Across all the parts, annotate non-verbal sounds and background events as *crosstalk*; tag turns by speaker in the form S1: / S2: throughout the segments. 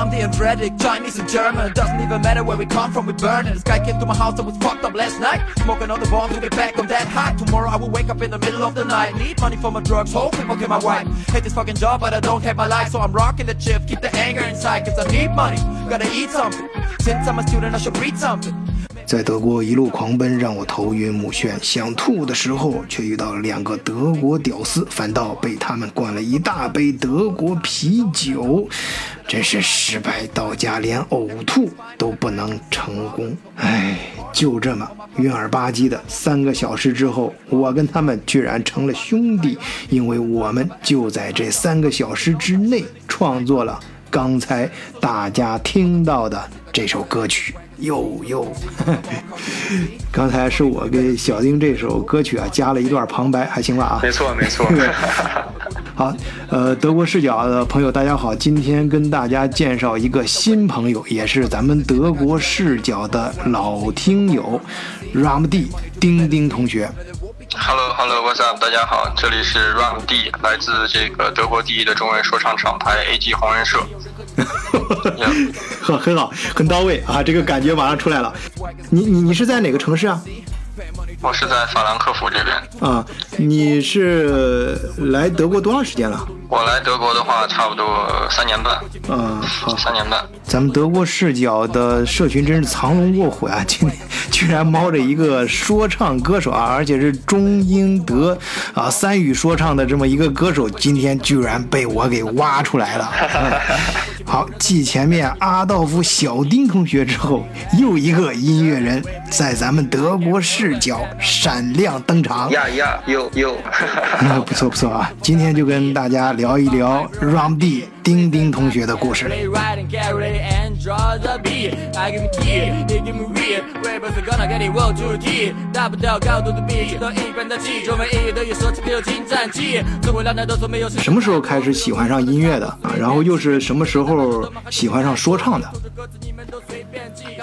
S1: from the Andretic, Chinese and German. Doesn't even matter where we come from, we burn it. This guy came to my house and was fucked up last night. Smoking all the bomb to get back on that high. Tomorrow I will wake up in the middle of the night. Need money for my drugs, hope people get my wife. Hate this fucking job, but I don't hate my life. So I'm rocking the chip, keep the anger inside. Cause I need money, gotta eat something. Since I'm a student, I should read something.
S2: 在德国一路狂奔，让我头晕目眩，想吐的时候，却遇到了两个德国屌丝，反倒被他们灌了一大杯德国啤酒，真是失败到家，连呕吐都不能成功。哎，就这么晕儿吧唧的三个小时之后，我跟他们居然成了兄弟，因为我们就在这三个小时之内创作了刚才大家听到的这首歌曲。哟哟，刚才是我给小丁这首歌曲啊加了一段旁白，还行吧啊？
S3: 没错没错。
S2: 好，呃，德国视角的朋友，大家好，今天跟大家介绍一个新朋友，也是咱们德国视角的老听友，Ram D 丁丁同学。
S3: Hello Hello，What's up？大家好，这里是 Ram D，来自这个德国第一的中文说唱厂牌 AG 红人社。
S2: 很 *laughs* 很好，很到位啊！这个感觉马上出来了。你你你是在哪个城市啊？
S3: 我是在法兰克福这边。
S2: 啊，你是来德国多长时间了？
S3: 我来德国的话，差不多三年半。
S2: 嗯，好，
S3: 三年半。
S2: 咱们德国视角的社群真是藏龙卧虎啊！今天居然猫着一个说唱歌手啊，而且是中英德啊三语说唱的这么一个歌手，今天居然被我给挖出来了。*laughs* 好，继前面阿道夫小丁同学之后，又一个音乐人在咱们德国视角闪亮登场。
S3: 呀呀，有有，*laughs*
S2: 不错不错啊！今天就跟大家聊一聊 Ram D 丁丁同学的故事。什么时候开始喜欢上音乐的啊？然后又是什么时候喜欢上说唱的？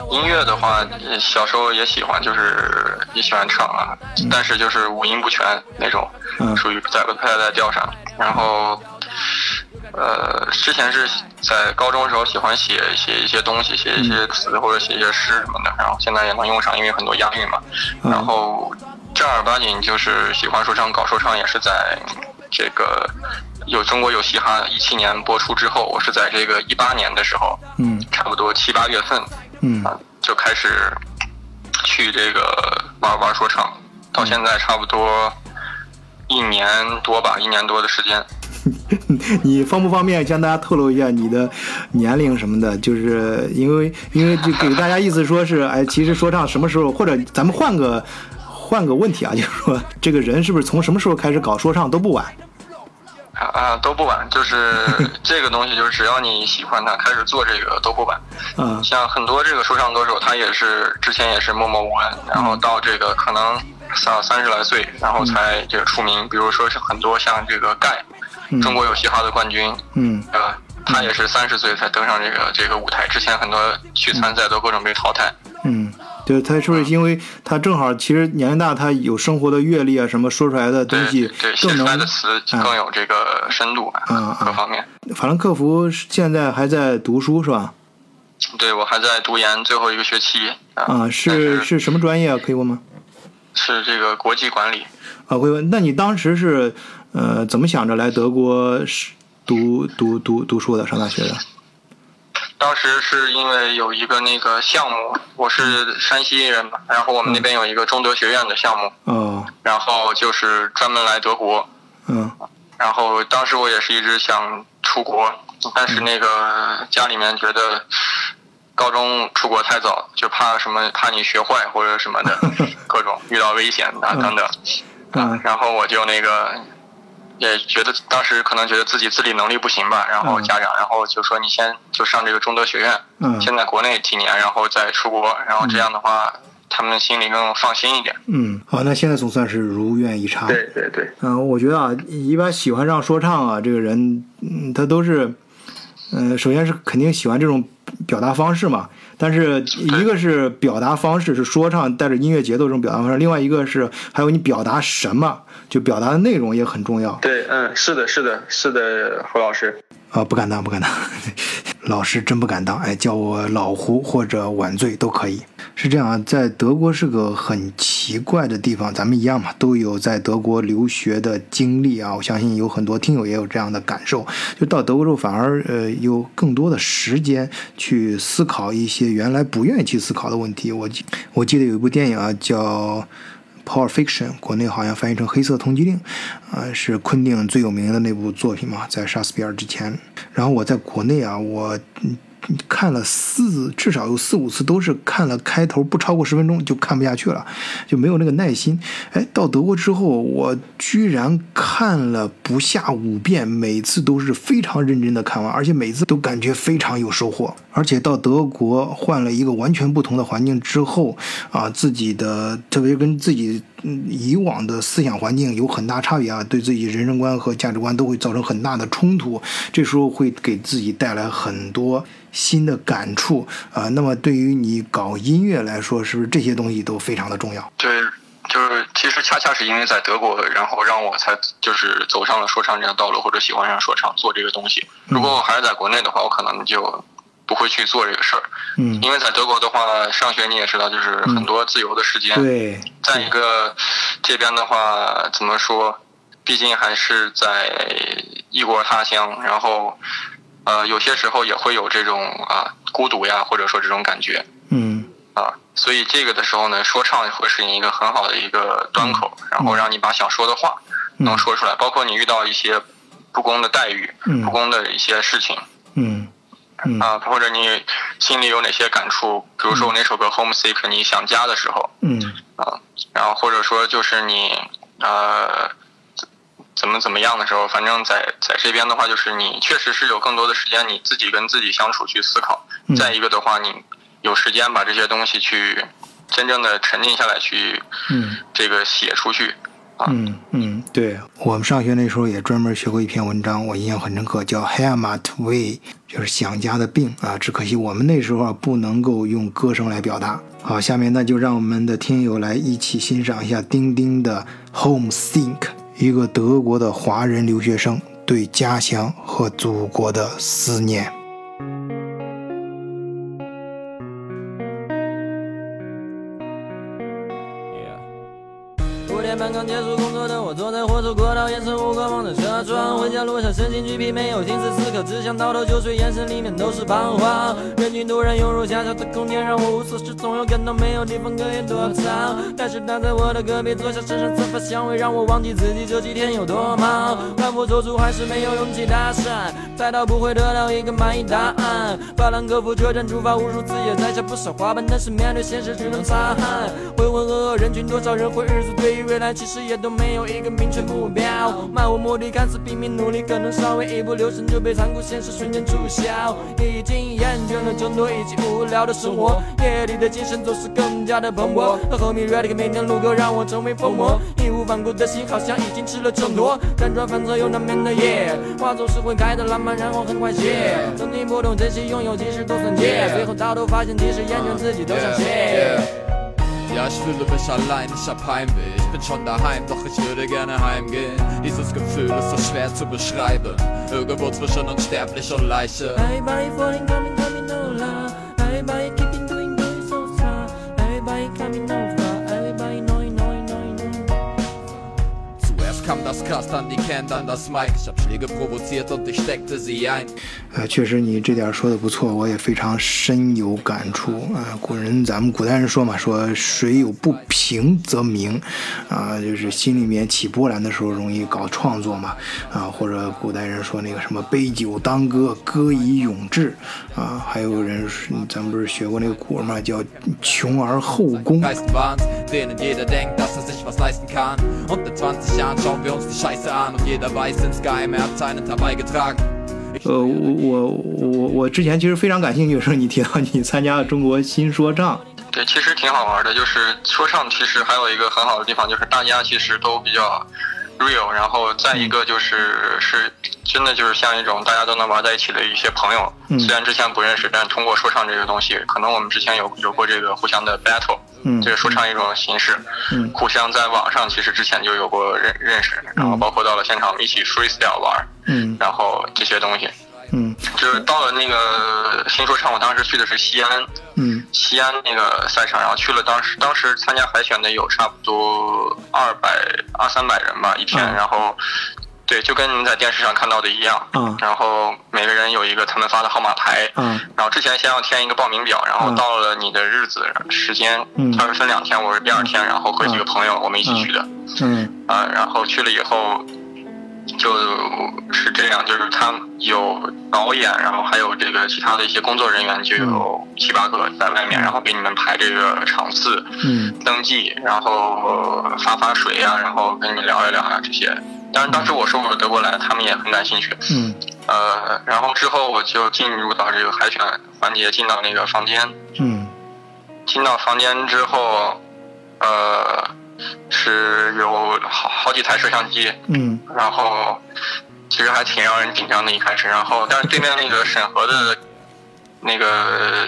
S3: 音乐的话，小时候也喜欢，就是也喜欢唱啊，但是就是五音不全那种，属于在不太在调上。然后，呃，之前是在高中的时候喜欢写写一些东西，写一些词或者写一些诗什么的，然后现在也能用上，因为很多押韵嘛。然后正儿八经就是喜欢说唱，搞说唱也是在这个有中国有嘻哈一七年播出之后，我是在这个一八年的时候，
S2: 嗯，
S3: 差不多七八月份，
S2: 嗯，
S3: 就开始去这个玩玩说唱，到现在差不多。一年多吧，一年多的时间。*laughs*
S2: 你方不方便向大家透露一下你的年龄什么的？就是因为因为就给大家意思说是，哎，其实说唱什么时候，或者咱们换个换个问题啊，就是说这个人是不是从什么时候开始搞说唱都不晚？
S3: 啊，都不晚，就是 *laughs* 这个东西，就是只要你喜欢它，开始做这个都不晚。
S2: 嗯，
S3: 像很多这个说唱歌手，他也是之前也是默默无闻，然后到这个可能。三三十来岁，然后才这个出名。比如说是很多像这个盖，中国有嘻哈的冠军，
S2: 嗯，
S3: 呃，他也是三十岁才登上这个这个舞台。之前很多去参赛都各种被淘汰。
S2: 嗯，对他是不是因为他正好其实年龄大，他有生活的阅历啊，什么说出来的东西
S3: 对写出来的词更有这个深度
S2: 啊，
S3: 各方面。
S2: 法兰克福现在还在读书是吧？
S3: 对，我还在读研最后一个学期
S2: 啊。是是什么专业啊？可以问吗？
S3: 是这个国际管理
S2: 啊，会问。那你当时是呃怎么想着来德国读读读读书的，上大学的？
S3: 当时是因为有一个那个项目，我是山西人嘛，然后我们那边有一个中德学院的项目，
S2: 哦，
S3: 然后就是专门来德国，
S2: 嗯，
S3: 然后当时我也是一直想出国，但是那个家里面觉得。高中出国太早，就怕什么？怕你学坏或者什么的，*laughs* 各种遇到危险啊等等。
S2: 啊，
S3: 然后我就那个也觉得当时可能觉得自己自理能力不行吧，然后家长然后就说你先就上这个中德学院，嗯先在国内几年，然后再出国，然后这样的话他们心里更放心一点。
S2: 嗯，好，那现在总算是如愿以偿。
S3: 对对对。
S2: 嗯，我觉得啊，一般喜欢上说唱啊，这个人，嗯，他都是，嗯，首先是肯定喜欢这种。表达方式嘛，但是一个是表达方式是说唱带着音乐节奏这种表达方式，另外一个是还有你表达什么，就表达的内容也很重要。
S3: 对，嗯，是的，是的，是的，胡老师。
S2: 啊，不敢当，不敢当。*laughs* 老师真不敢当，哎，叫我老胡或者晚醉都可以。是这样啊，在德国是个很奇怪的地方，咱们一样嘛，都有在德国留学的经历啊。我相信有很多听友也有这样的感受，就到德国之后反而呃有更多的时间去思考一些原来不愿意去思考的问题。我我记得有一部电影啊，叫。《Power Fiction》，国内好像翻译成《黑色通缉令》，啊，是昆汀最有名的那部作品嘛，在莎士比亚之前。然后我在国内啊，我。看了四，至少有四五次，都是看了开头不超过十分钟就看不下去了，就没有那个耐心。哎，到德国之后，我居然看了不下五遍，每次都是非常认真的看完，而且每次都感觉非常有收获。而且到德国换了一个完全不同的环境之后，啊，自己的特别跟自己以往的思想环境有很大差别啊，对自己人生观和价值观都会造成很大的冲突。这时候会给自己带来很多。新的感触啊，那么对于你搞音乐来说，是不是这些东西都非常的重要？
S3: 对，就是其实恰恰是因为在德国，然后让我才就是走上了说唱这条道路，或者喜欢上说唱做这个东西。如果我还是在国内的话，我可能就不会去做这个事儿。嗯，因为在德国的话，上学你也知道，就是很多自由的时间。
S2: 对，
S3: 再一个这边的话，怎么说？毕竟还是在异国他乡，然后。呃，有些时候也会有这种啊孤独呀，或者说这种感觉。
S2: 嗯。
S3: 啊，所以这个的时候呢，说唱会是你一个很好的一个端口，然后让你把想说的话能说出来，包括你遇到一些不公的待遇、不公的一些事情。
S2: 嗯。
S3: 啊，或者你心里有哪些感触？比如说我那首歌《Homesick》，你想家的时候。
S2: 嗯。
S3: 啊，然后或者说就是你呃。怎么怎么样的时候，反正在在这边的话，就是你确实是有更多的时间，你自己跟自己相处去思考。再一个的话，你有时间把这些东西去真正的沉浸下来，去嗯这个写出去。
S2: 嗯嗯，对我们上学那时候也专门学过一篇文章，我印象很深刻，叫《Heimat Way》，就是想家的病啊。只可惜我们那时候啊不能够用歌声来表达。好，下面那就让我们的听友来一起欣赏一下丁丁的《Homesick》。一个德国的华人留学生对家乡和祖国的思念。
S4: 点半刚结束工作的我，坐在火车过道，眼神无光望着车窗。回家路上身心俱疲，没有心思思考，只想倒头就睡，眼神里面都是彷徨。人群突然涌入狭小的空间，让我无所适从，又感到没有地方可以躲藏。但是他在我的隔壁坐下，身上散发香味，让我忘记自己这几天有多忙。反复踌躇，还是没有勇气搭讪，猜到不会得到一个满意答案。法兰克福车站出发，无数次也摘下不少花瓣，但是面对现实只能擦汗。浑浑噩噩人群，多少人会日子对。未来其实也都没有一个明确目标，漫无目的，看似拼命努力，可能稍微一不留神就被残酷现实瞬间注销。已经厌倦了争夺以及无聊的生活，夜里的精神总是更加的蓬勃。和 homie ready，每天路过让我成为疯魔，义无反顾的心好像已经吃了秤砣，辗转反侧又难眠的夜，花总是会开的浪漫，然后很快谢。曾经不懂珍惜拥有，其实都算借，最后到头发现，其实厌倦自己都想谢。Ja, ich fühle mich allein, ich hab Heimweh. Ich bin schon daheim, doch ich würde gerne heimgehen. Dieses Gefühl ist so schwer zu beschreiben. Irgendwo zwischen unsterblich und Leiche. Everybody falling, coming, coming, no love. Everybody keeping doing, doing so far. Everybody coming, no kam das Cast an die Can, dann das Mic. Ich hab Schläge provoziert und ich steckte sie ein.
S2: 呃，确实你这点说的不错，我也非常深有感触啊。古人咱们古代人说嘛，说水有不平则鸣，啊，就是心里面起波澜的时候容易搞创作嘛，啊，或者古代人说那个什么杯酒当歌，歌以咏志，啊，还有人咱们不是学过那个古文嘛，叫穷而后功。
S4: Denen jeder denkt, dass er sich was leisten kann. Und in 20 Jahren schauen wir uns die Scheiße an und jeder weiß insgeheim, er hat seinen Teil beigetragen.
S2: 呃，我我我我之前其实非常感兴趣，是你提到你参加了中国新说唱。
S3: 对，其实挺好玩的，就是说唱其实还有一个很好的地方，就是大家其实都比较 real，然后再一个就是是真的就是像一种大家都能玩在一起的一些朋友。虽然之前不认识，但通过说唱这个东西，可能我们之前有有过这个互相的 battle。这个说唱一种形式，互相在网上其实之前就有过认认识，然后包括到了现场一起 freestyle 玩，然后这些东西，
S2: 嗯，
S3: 就是到了那个新说唱，我当时去的是西安，
S2: 嗯，
S3: 西安那个赛场，然后去了，当时当时参加海选的有差不多二百二三百人吧一天，然后。对，就跟您在电视上看到的一样。
S2: 嗯。
S3: 然后每个人有一个他们发的号码牌。
S2: 嗯。
S3: 然后之前先要填一个报名表，然后到了你的日子时间，他是分两天，我是第二天，然后和几个朋友我们一起去的。
S2: 嗯。
S3: 啊，然后去了以后，就是这样，就是他有导演，然后还有这个其他的一些工作人员，就有七八个在外面，然后给你们排这个场次，
S2: 嗯，
S3: 登记，然后发发水啊，然后跟你聊一聊啊这些。当然，当时我说我德国来，他们也很感兴趣。
S2: 嗯。
S3: 呃，然后之后我就进入到这个海选环节，进到那个房间。
S2: 嗯。
S3: 进到房间之后，呃，是有好好几台摄像机。
S2: 嗯。
S3: 然后，其实还挺让人紧张的，一开始。然后，但是对面那个审核的，那个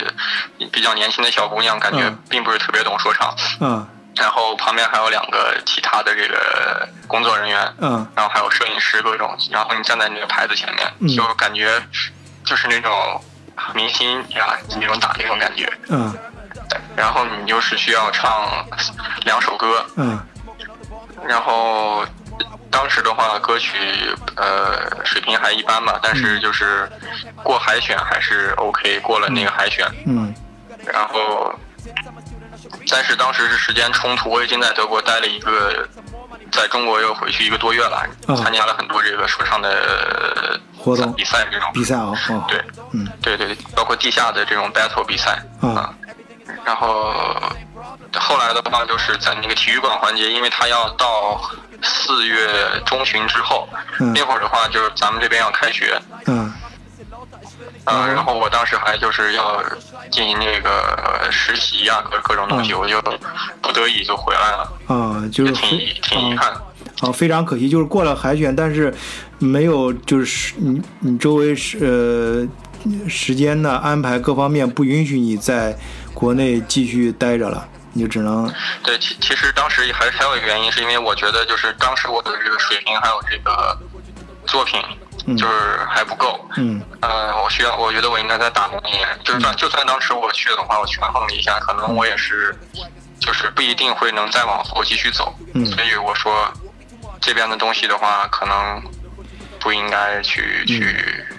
S3: 比较年轻的小姑娘，感觉并不是特别懂说唱。
S2: 嗯。
S3: 然后旁边还有两个其他的这个工作人员，
S2: 嗯，
S3: 然后还有摄影师各种，然后你站在那个牌子前面，就感觉就是那种明星呀那种打那种感觉，
S2: 嗯，
S3: 然后你就是需要唱两首歌，
S2: 嗯，
S3: 然后当时的话歌曲呃水平还一般吧，但是就是过海选还是 OK，过了那个海选，
S2: 嗯，
S3: 然后。但是当时是时间冲突，我已经在德国待了一个，在中国又回去一个多月了，参加了很多这个说唱的
S2: 活动。
S3: 比赛这种。
S2: 比赛啊，
S3: 对，
S2: 嗯，
S3: 对对，包括地下的这种 battle 比赛。
S2: 啊，
S3: 然后后来的话就是在那个体育馆环节，因为他要到四月中旬之后，那会儿的话就是咱们这边要开学，
S2: 嗯。
S3: 啊，然后我当时还就是要进行那个实习呀，各各种东西，我就不得已就回来了。
S2: 啊，就是
S3: 挺挺遗憾。
S2: 啊，非常可惜，就是过了海选，但是没有就是你你周围是呃时间的安排各方面不允许你在国内继续待着了，你就只能。
S3: 对，其其实当时还还有一个原因，是因为我觉得就是当时我的这个水平还有这个作品。就是还不够，
S2: 嗯，
S3: 呃，我需要，我觉得我应该再打磨一年。就算就算当时我去的话，我权衡了一下，可能我也是，就是不一定会能再往后继续走。
S2: 嗯，
S3: 所以我说，这边的东西的话，可能不应该去去，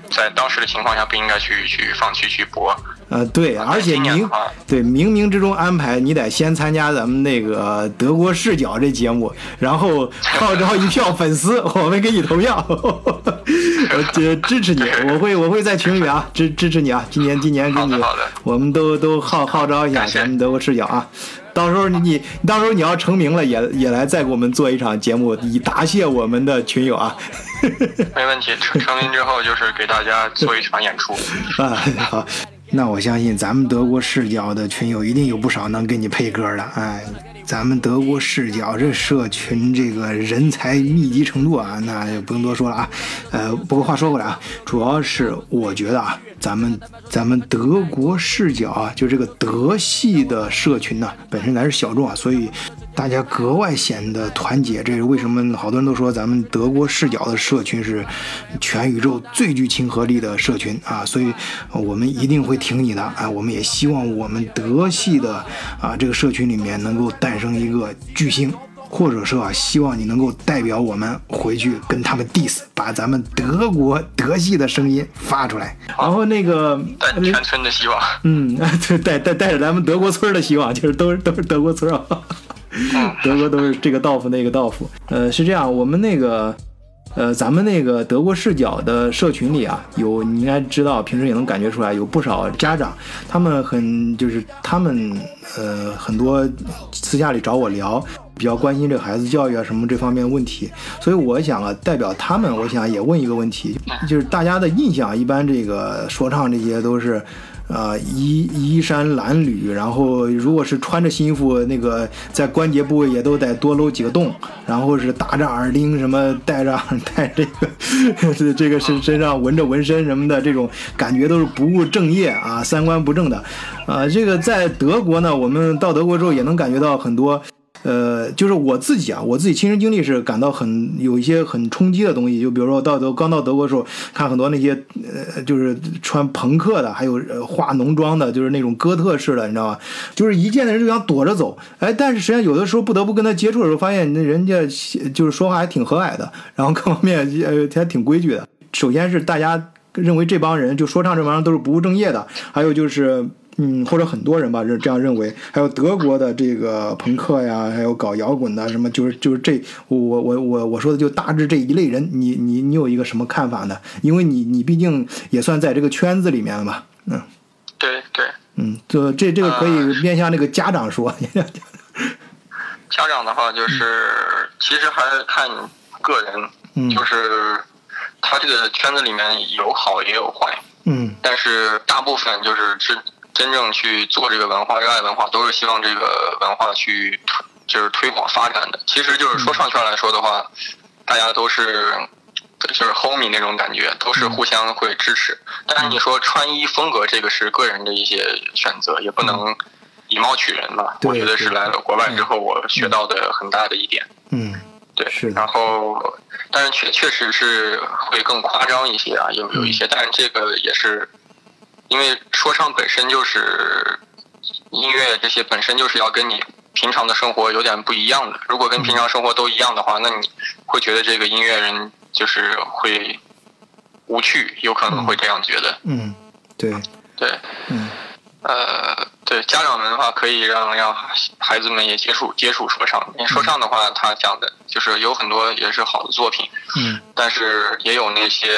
S3: 在当时的情况下不应该去去放弃去搏。
S2: 呃，对，而且明对冥冥之中安排，你得先参加咱们那个德国视角这节目，然后号召一票粉丝，我们给你投票，*laughs* 我支支持你，我会我会在群里啊支支持你啊，今年今年给你，我们都都号号召一下咱们德国视角啊，到时候你你到时候你要成名了，也也来再给我们做一场节目，以答谢我们的群友啊。
S3: 没问题，成成名之后就是给大家做一场演出 *laughs*
S2: 啊，好。那我相信咱们德国视角的群友一定有不少能给你配歌的，哎，咱们德国视角这社群这个人才密集程度啊，那就不用多说了啊。呃，不过话说回来啊，主要是我觉得啊，咱们咱们德国视角啊，就这个德系的社群呢，本身咱是小众啊，所以。大家格外显得团结，这是为什么？好多人都说咱们德国视角的社群是全宇宙最具亲和力的社群啊，所以我们一定会挺你的啊！我们也希望我们德系的啊这个社群里面能够诞生一个巨星，或者说啊，希望你能够代表我们回去跟他们 diss，把咱们德国德系的声音发出来。然后那个
S3: 带全村的希望，
S2: 嗯，*laughs* 带带带着咱们德国村的希望，就是都是都是德国村啊。德国都是这个道夫那个道夫，呃，是这样，我们那个，呃，咱们那个德国视角的社群里啊，有你应该知道，平时也能感觉出来，有不少家长，他们很就是他们呃很多私下里找我聊，比较关心这孩子教育啊什么这方面问题，所以我想啊，代表他们，我想也问一个问题，就是大家的印象，一般这个说唱这些都是。啊，衣衣衫褴褛，然后如果是穿着新衣服，那个在关节部位也都得多露几个洞，然后是打着耳钉，什么戴着戴这个，*laughs* 这个身身上纹着纹身什么的，这种感觉都是不务正业啊，三观不正的。啊，这个在德国呢，我们到德国之后也能感觉到很多呃，就是我自己啊，我自己亲身经历是感到很有一些很冲击的东西。就比如说到德刚到德国的时候，看很多那些呃，就是穿朋克的，还有化浓妆的，就是那种哥特式的，你知道吧？就是一见的人就想躲着走。哎，但是实际上有的时候不得不跟他接触的时候，发现那人家就是说话还挺和蔼的，然后各方面呃还挺规矩的。首先是大家认为这帮人就说唱这帮人都是不务正业的，还有就是。嗯，或者很多人吧，认这样认为。还有德国的这个朋克呀，还有搞摇滚的，什么就是就是这，我我我我说的就大致这一类人，你你你有一个什么看法呢？因为你你毕竟也算在这个圈子里面了嘛，
S3: 嗯，对对，
S2: 嗯，这这这个可以面向那个家长说。*laughs*
S3: 家长的话就是，其实还是看个人，就是他这个圈子里面有好也有坏，
S2: 嗯，
S3: 但是大部分就是是。真正去做这个文化、热爱文化，都是希望这个文化去就是推广发展的。其实就是说唱圈来说的话，大家都是就是 homie 那种感觉，都是互相会支持。但是你说穿衣风格，这个是个人的一些选择，也不能以貌取人吧。我觉得是来了国外之后，我学到的很大的一点。
S2: 嗯，
S3: 对，
S2: 是。
S3: 然后，但是确确实是会更夸张一些啊，有有一些，但是这个也是。因为说唱本身就是音乐，这些本身就是要跟你平常的生活有点不一样的。如果跟平常生活都一样的话，那你会觉得这个音乐人就是会无趣，有可能会这样觉得。
S2: 嗯，对，
S3: 对，
S2: 嗯。
S3: 呃，对家长们的话，可以让让孩子们也接触接触说唱。因为说唱的话，他讲的就是有很多也是好的作品，
S2: 嗯，
S3: 但是也有那些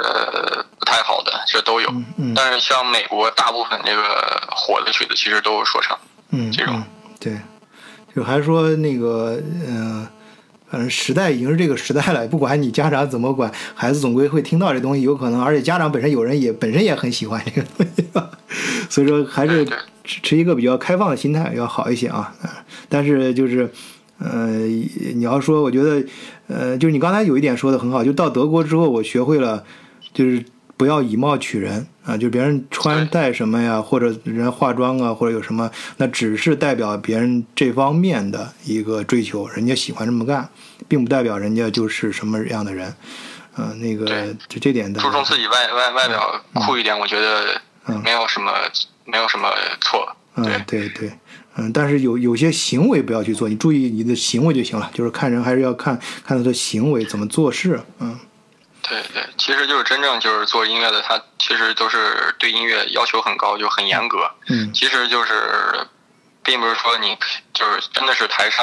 S3: 呃不太好的，这都有。
S2: 嗯，
S3: 但是像美国大部分这个火的曲子，其实都是说唱。
S2: 嗯，
S3: 这种
S2: 对，就还说那个嗯。反正时代已经是这个时代了，不管你家长怎么管，孩子总归会听到这东西，有可能，而且家长本身有人也本身也很喜欢这个东西，*laughs* 所以说还是持一个比较开放的心态要好一些啊。但是就是，呃，你要说，我觉得，呃，就是你刚才有一点说的很好，就到德国之后，我学会了，就是。不要以貌取人啊！就别人穿戴什么呀，或者人化妆啊，或者有什么，那只是代表别人这方面的一个追求，人家喜欢这么干，并不代表人家就是什么样的人。嗯，那个就这点的。
S3: 注重自己外外外表酷一点，我觉得没有什么没有什么错。
S2: 嗯，对对，嗯，但是有有些行为不要去做，你注意你的行为就行了。就是看人还是要看看他的行为怎么做事。嗯。
S3: 对对，其实就是真正就是做音乐的，他其实都是对音乐要求很高，就很严格。
S2: 嗯，
S3: 其实就是，并不是说你就是真的是台上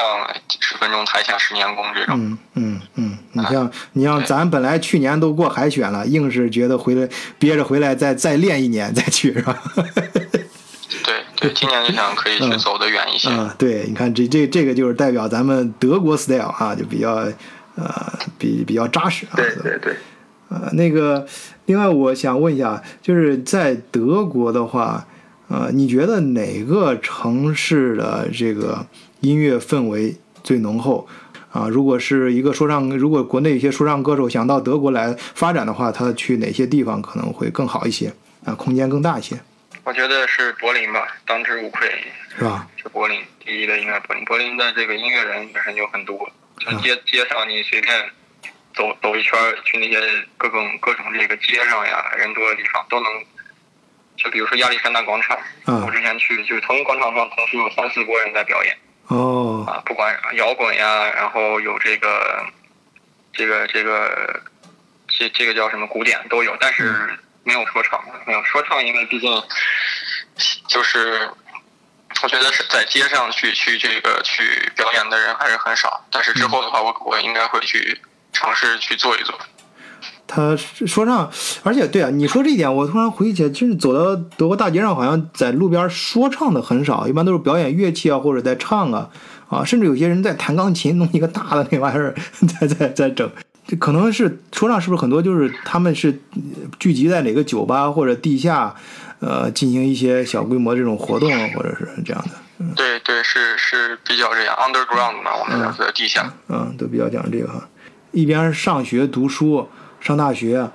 S3: 十分钟，台下十年功这种。
S2: 嗯嗯嗯，你像你像咱本来去年都过海选了，硬是觉得回来憋着回来再再练一年再去是吧？*laughs*
S3: 对对，今年就想可以去走得远一些。
S2: 嗯，对，你看这这这个就是代表咱们德国 style 啊，就比较呃比比较扎实啊。
S3: 对对对。
S2: 呃，那个，另外我想问一下，就是在德国的话，呃，你觉得哪个城市的这个音乐氛围最浓厚？啊，如果是一个说唱，如果国内一些说唱歌手想到德国来发展的话，他去哪些地方可能会更好一些？啊，空间更大一些？
S3: 我觉得是柏林吧，当之无愧，
S2: 是吧？
S3: 是柏林，第一的应该柏林。柏林的这个音乐人本身就很多，从街街上你随便。走走一圈，去那些各种各种这个街上呀，人多的地方都能。就比如说亚历山大广场，我之前去，就是同一广场上同时有三四拨人在表演。
S2: 哦。
S3: 啊，不管摇滚呀，然后有这个，这个这个，这这个叫什么古典都有，但是没有说唱，没有说唱，因为毕竟就是我觉得是在街上去去这个去表演的人还是很少，但是之后的话，我我应该会去。尝试去做一做。
S2: 他说唱，而且对啊，你说这一点，我突然回忆起来，就是走到德国大街上，好像在路边说唱的很少，一般都是表演乐器啊，或者在唱啊，啊，甚至有些人在弹钢琴，弄一个大的那玩意儿在在在整。这可能是说唱，是不是很多就是他们是聚集在哪个酒吧或者地下，呃，进行一些小规模这种活动，或者是这样的。
S3: 对对，是是比较这样，underground 嘛，我们叫在地下。
S2: 嗯，都比较讲这个哈。一边上学读书，上大学，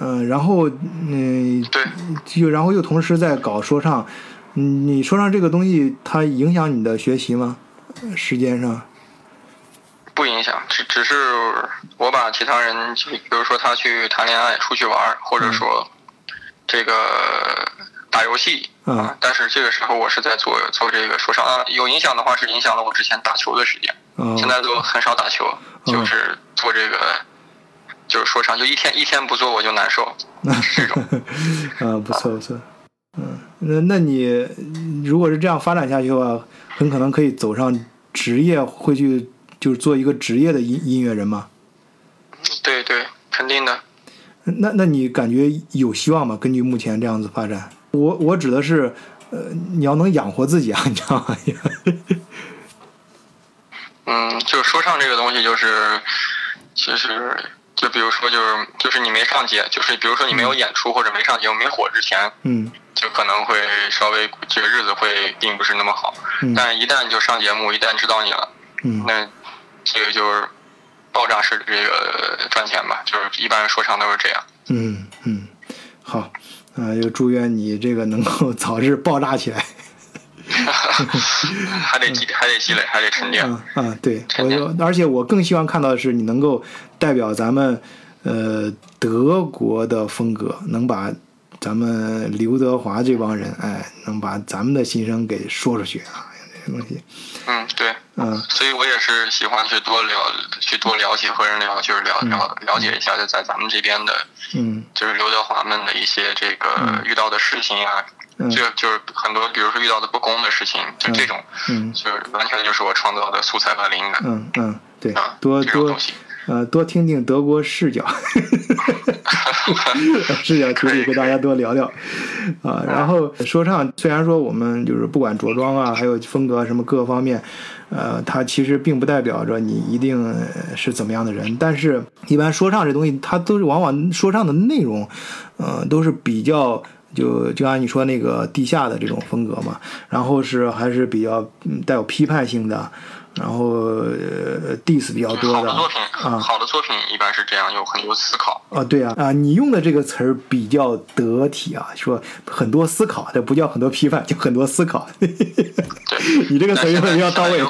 S2: 嗯，然后嗯，
S3: 对，
S2: 就然后又同时在搞说唱，嗯，你说唱这个东西，它影响你的学习吗？时间上？
S3: 不影响，只只是我把其他人，就比如说他去谈恋爱、出去玩，或者说这个打游戏
S2: 啊，
S3: 但是这个时候我是在做做这个说唱啊，有影响的话是影响了我之前打球的时间，现在都很少打球，就是做这个就是说唱，就一天一天不做我就难受，这种 *laughs*
S2: 啊，不错不错，嗯，那那你如果是这样发展下去的话，很可能可以走上职业，会去。就是做一个职业的音音乐人吗？
S3: 对对，肯定的。
S2: 那那你感觉有希望吗？根据目前这样子发展，我我指的是，呃，你要能养活自己啊，*laughs* 你知道吗？
S3: 嗯，就是说唱这个东西，就是其实就比如说，就是就是你没上节，就是比如说你没有演出或者没上节目没火之前，
S2: 嗯，
S3: 就可能会稍微这个日子会并不是那么好。
S2: 嗯，
S3: 但一旦就上节目，一旦知道你了，
S2: 嗯，
S3: 那。这个就是爆炸式的这个赚钱吧，就是一般说唱都是这样。
S2: 嗯嗯，好，啊，就祝愿你这个能够 *laughs* 早日爆炸起来。*laughs*
S3: 还得积，还得积累，还得沉淀。
S2: 啊，对，我而且我更希望看到的是你能够代表咱们呃德国的风格，能把咱们刘德华这帮人，哎，能把咱们的心声给说出去啊。这东西，
S3: 嗯，对，嗯，所以我也是喜欢去多了，去多了解和人聊，就是了了了解一下，就在咱们这边的，
S2: 嗯，
S3: 就是刘德华们的一些这个遇到的事情啊，就就是很多，比如说遇到的不公的事情，就这种，
S2: 嗯，
S3: 就是完全就是我创造的素材和灵感，
S2: 嗯嗯，对，多多。呃，多听听德国视角，*laughs* 视角可以和大家多聊聊啊。然后说唱，虽然说我们就是不管着装啊，还有风格什么各方面，呃，它其实并不代表着你一定是怎么样的人。但是，一般说唱这东西，它都是往往说唱的内容，呃，都是比较就就按你说那个地下的这种风格嘛。然后是还是比较带有批判性的。然后呃，diss 比较多
S3: 的好的作品啊，好的作品一般是这样，有很多思考
S2: 啊。对啊，啊，你用的这个词儿比较得体啊，说很多思考，这不叫很多批判，就很多思考。
S3: 对，*laughs*
S2: 你这个词用的比较到位。*laughs*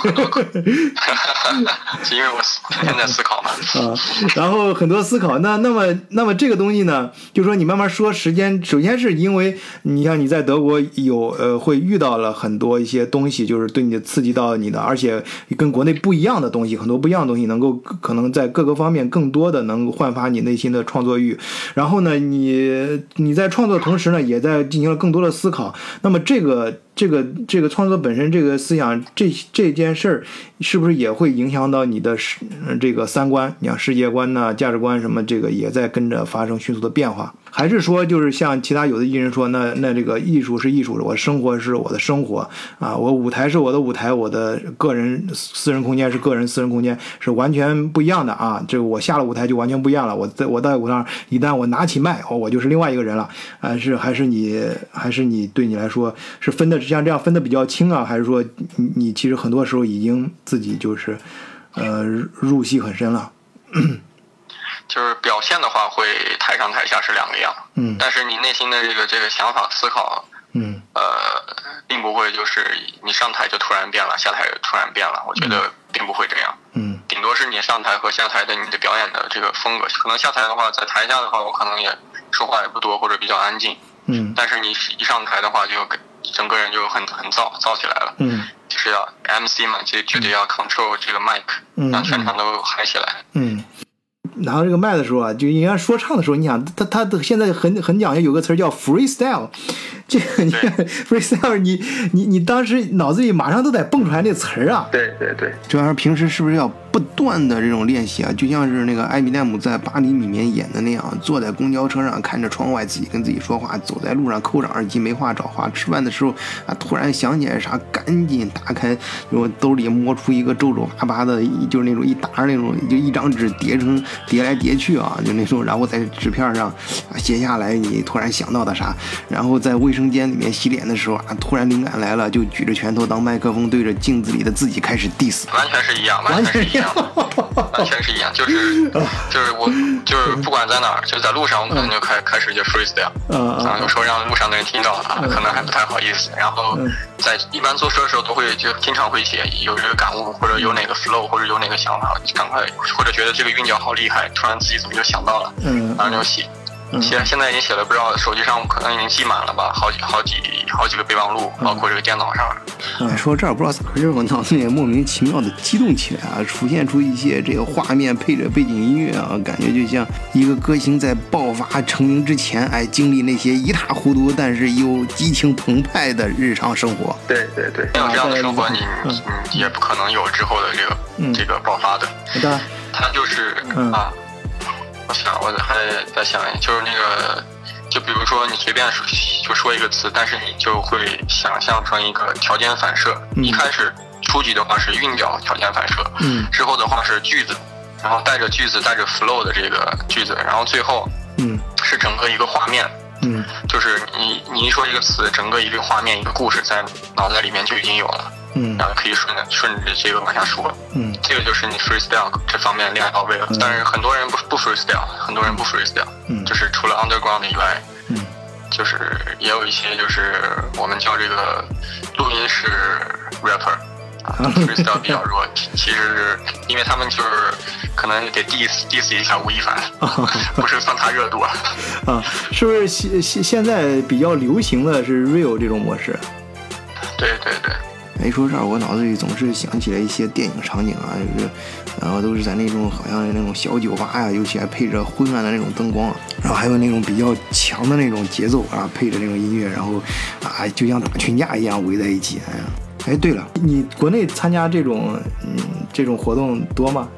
S3: 因为我天天在思考嘛。
S2: 啊，然后很多思考，那那么那么这个东西呢，就说你慢慢说，时间首先是因为你像你在德国有呃会遇到了很多一些东西，就是对你刺激到你的，而且。跟国内不一样的东西，很多不一样的东西，能够可能在各个方面更多的能够焕发你内心的创作欲。然后呢，你你在创作的同时呢，也在进行了更多的思考。那么这个。这个这个创作本身，这个思想，这这件事儿，是不是也会影响到你的世这个三观？你像世界观呐、价值观什么，这个也在跟着发生迅速的变化？还是说，就是像其他有的艺人说，那那这个艺术是艺术，我生活是我的生活啊，我舞台是我的舞台，我的个人私人空间是个人私人空间，是完全不一样的啊！这个我下了舞台就完全不一样了。我在我在舞台上，一旦我拿起麦，哦，我就是另外一个人了。啊，是还是你还是你对你来说是分的？像这样分的比较清啊，还是说你你其实很多时候已经自己就是，呃，入戏很深了。
S3: 就是表现的话，会台上台下是两个样。
S2: 嗯。
S3: 但是你内心的这个这个想法思考，
S2: 嗯，
S3: 呃，并不会就是你上台就突然变了，下台突然变了。我觉得并不会这样。
S2: 嗯。
S3: 顶多是你上台和下台的你的表演的这个风格，可能下台的话，在台下的话，我可能也说话也不多，或者比较安静。
S2: 嗯。
S3: 但是你一上台的话，就给。整个人就很很燥燥起来了，
S2: 嗯，
S3: 就是要 MC 嘛，就就得要 control 这个 mic，让全场都嗨起来，
S2: 嗯。然后这个麦的时候啊，就应该说唱的时候，你想他他现在很很讲究，有个词儿叫 freestyle，这个你看 *laughs* freestyle，你你你当时脑子里马上都得蹦出来那词儿啊。
S3: 对对对，
S2: 这玩意儿平时是不是要不断的这种练习啊？就像是那个艾米奈姆在《巴黎》里面演的那样，坐在公交车上看着窗外，自己跟自己说话；走在路上扣上耳机没话找话；吃饭的时候啊，突然想起来啥，赶紧打开，我兜里摸出一个皱皱巴巴的，就是那种一沓那种，就一张纸叠成。叠来叠去啊，就那种，然后在纸片上写下来你突然想到的啥，然后在卫生间里面洗脸的时候啊，突然灵感来了，就举着拳头当麦克风，对着镜子里的自己开始 diss，
S3: 完全是一样，完全是一样。完全是一样，就是 *laughs* 就是我就是不管在哪儿，就在路上，我可能就开开始就 freestyle，啊，有时候让路上的人听到啊，可能还不太好意思。然后在一般坐车的时候，都会就经常会写有这个感悟，或者有哪个 flow，或者有哪个想法，赶快或者觉得这个韵脚好厉害，突然自己怎么就想到了，然后就写。现现在已经写了不知道，手机上可能已经记满了吧，好几好几好几个备忘录，包括这个电脑上。
S2: 哎，说这儿不知道咋回事，我脑子里莫名其妙的激动起来啊，出现出一些这个画面配着背景音乐啊，感觉就像一个歌星在爆发成名之前，哎，经历那些一塌糊涂但是又激情澎湃的日常生活。
S3: 对对对，没有这样的生活，你你也不可能有之后的这个这个爆发的。
S2: 的，
S3: 他就是啊。我想，我还再想，就是那个，就比如说你随便说就说一个词，但是你就会想象成一个条件反射。一开始初级的话是韵脚条件反射，嗯，之后的话是句子，然后带着句子带着 flow 的这个句子，然后最后，嗯，是整个一个画面，嗯，就是你你一说一个词，整个一个画面一个故事在脑袋里面就已经有了。嗯，然后可以顺着顺着这个往下说。嗯，这个就是你 freestyle 这方面练到位了。但是很多人不不 freestyle，很多人不 freestyle。嗯，就是除了 underground 以外，嗯，就是也有一些就是我们叫这个录音室 rapper 啊，freestyle 比较弱。其实是因为他们就是可能得 diss diss 一下吴亦凡，*laughs* 不是算他热度啊。
S2: 嗯，是不是现现现在比较流行的是 real 这种模式？
S3: 对对对。
S2: 一说这儿，我脑子里总是想起来一些电影场景啊，就是，然后都是在那种好像那种小酒吧呀，尤其还配着昏暗的那种灯光，然后还有那种比较强的那种节奏啊，配着那种音乐，然后啊，就像打群架一样围在一起。哎呀，哎，对了，你国内参加这种嗯这种活动多吗？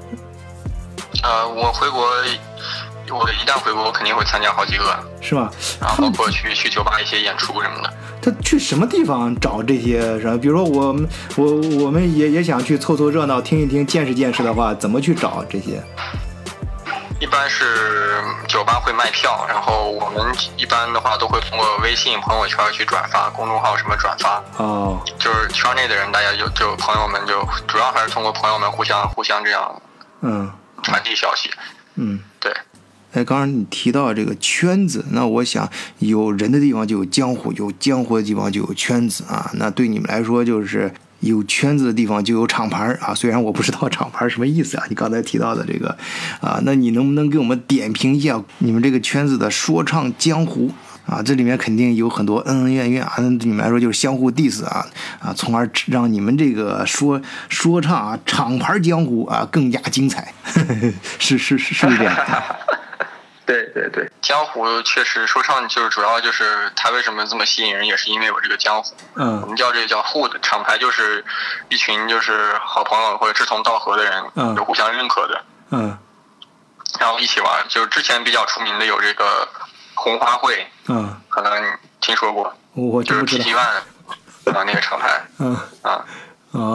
S3: 呃，我回国。我一旦回国，我肯定会参加好几个，
S2: 是吧？
S3: 然后包括去去酒吧一些演出什么的。
S2: 他去什么地方找这些什么？比如说我们我我们也也想去凑凑热闹，听一听，见识见识的话，怎么去找这些？
S3: 一般是酒吧会卖票，然后我们一般的话都会通过微信朋友圈去转发，公众号什么转发。哦。就是圈内的人，大家就就朋友们就主要还是通过朋友们互相互相这样，嗯，传递消息。嗯，对。
S2: 哎，刚刚你提到这个圈子，那我想有人的地方就有江湖，有江湖的地方就有圈子啊。那对你们来说，就是有圈子的地方就有厂牌啊。虽然我不知道厂牌什么意思啊，你刚才提到的这个啊，那你能不能给我们点评一下你们这个圈子的说唱江湖啊？这里面肯定有很多恩恩怨怨啊，那对你们来说就是相互 diss 啊啊，从而让你们这个说说唱啊厂牌江湖啊更加精彩，*laughs* 是是是是不是这样？*laughs*
S3: 对对对，江湖确实说唱就是主要就是他为什么这么吸引人，也是因为有这个江湖。嗯，我们叫这个叫 hood，厂牌就是一群就是好朋友或者志同道合的人，嗯，有互相认可的，嗯，然后一起玩。就是之前比较出名的有这个红花会，嗯，可能听说过，
S2: 我
S3: 就是 PT One 啊那个厂牌，嗯。啊，